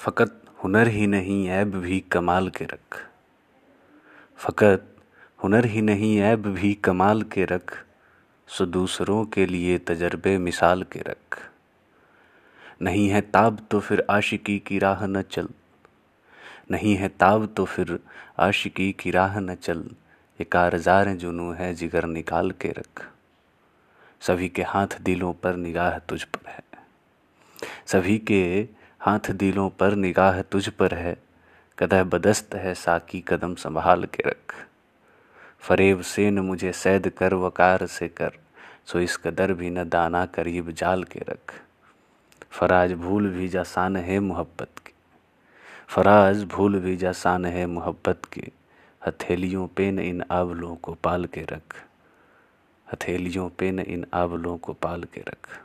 फ़कत हुनर ही नहीं, ऐब भी कमाल के रख। फ़कत हुनर ही नहीं, ऐब भी कमाल के रख, सो दूसरों के लिए तजर्बे मिसाल के रख। नहीं है ताब तो फिर आशिकी की राह न चल। नहीं है ताब तो फिर आशिकी की राह न चल। ये कारजार जुनू है, जिगर निकाल के रख। सभी के हाथ दिलों पर निगाह तुझ पर है। सभी के हाथ दिलों पर निगाह तुझ पर है, कदह बदस्त है साकी कदम संभाल के रख। फरेब से न मुझे सैद कर, वकार से कर, सो इस कदर भी न दाना करीब जाल के रख। फराज भूल भी जासान है मोहब्बत के। फराज भूल भी जासान है मोहब्बत के। हथेलियों पे न इन आवलों को पाल के रख। हथेलियों पे न इन आवलों को पाल के रख।